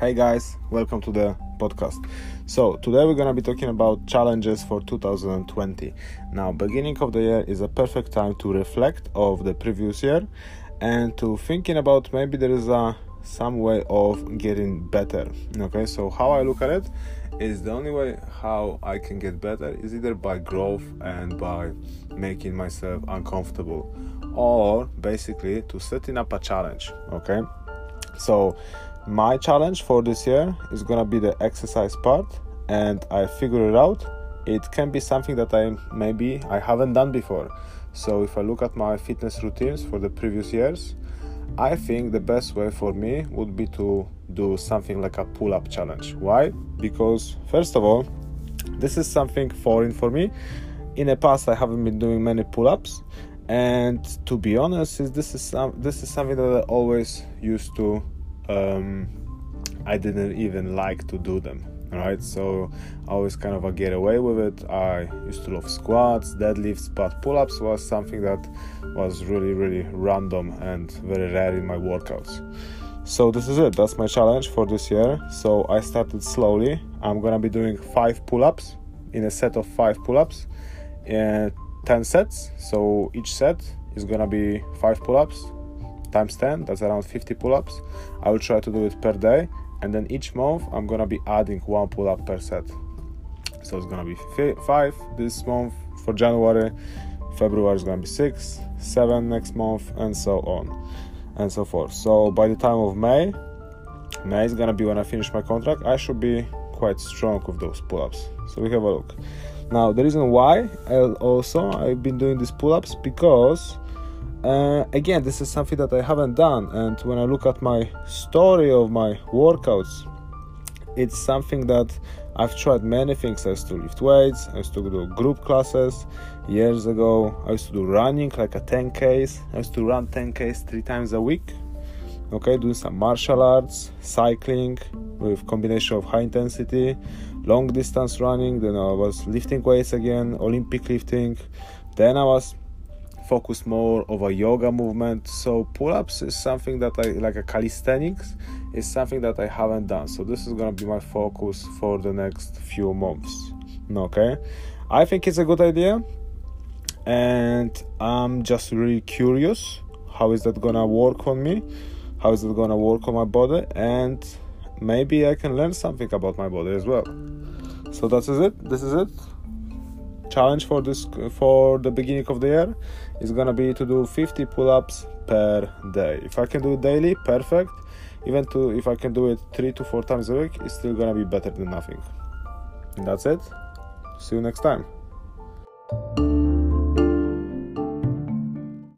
Hey guys, welcome to the podcast. So, today we're gonna be talking about challenges for 2020. Now, beginning of the year is a perfect time to reflect of the previous year and to thinking about maybe there is a some way of getting better. Okay, so how I look at it is the only way how I can get better is either by growth and by making myself uncomfortable or basically to setting up a challenge. Okay, so my challenge for this year is gonna be the exercise part and i figure it out. It can be something that i maybe i haven't done before. So if i look at my fitness routines for the previous years i think the best way for me would be to do something like a pull-up challenge. Why? Because first of all this is something foreign for me. In the past i haven't been doing many pull-ups and to be honest this is some, this is something that i always used to um, I didn't even like to do them. Right, so I always kind of get away with it. I used to love squats, deadlifts, but pull ups was something that was really, really random and very rare in my workouts. So, this is it, that's my challenge for this year. So, I started slowly. I'm gonna be doing five pull ups in a set of five pull ups, uh, 10 sets. So, each set is gonna be five pull ups, times 10 that's around 50 pull-ups. I will try to do it per day and then each month i'm gonna be adding one pull-up per set. So it's gonna be five this month for january february is gonna be six seven next month and so on and so forth. So by the time of may may is gonna be when i finish my contract i should be quite strong with those pull-ups. So we have a look. Now the reason why also i've been doing these pull-ups because uh, again this is something that i haven't done and when i look at my story of my workouts it's something that i've tried many things. I used to lift weights i used to do group classes. Years ago i used to do running like a 10ks i used to run 10ks three times a week. Okay doing some martial arts cycling with combination of high intensity long distance running. Then i was lifting weights again olympic lifting. Then i was focus more of a yoga movement. So pull-ups is something that I like a calisthenics is something that I haven't done. So this is gonna be my focus for the next few months. Okay, I think it's a good idea, and I'm just really curious how is that gonna work on me, how is it gonna work on my body, and maybe I can learn something about my body as well. So that is it. This is it challenge for this for the beginning of the year is gonna be to do 50 pull-ups per day. If i can do it daily perfect. Even to if i can do it three to four times a week it's still gonna be better than nothing. And that's it. See you next time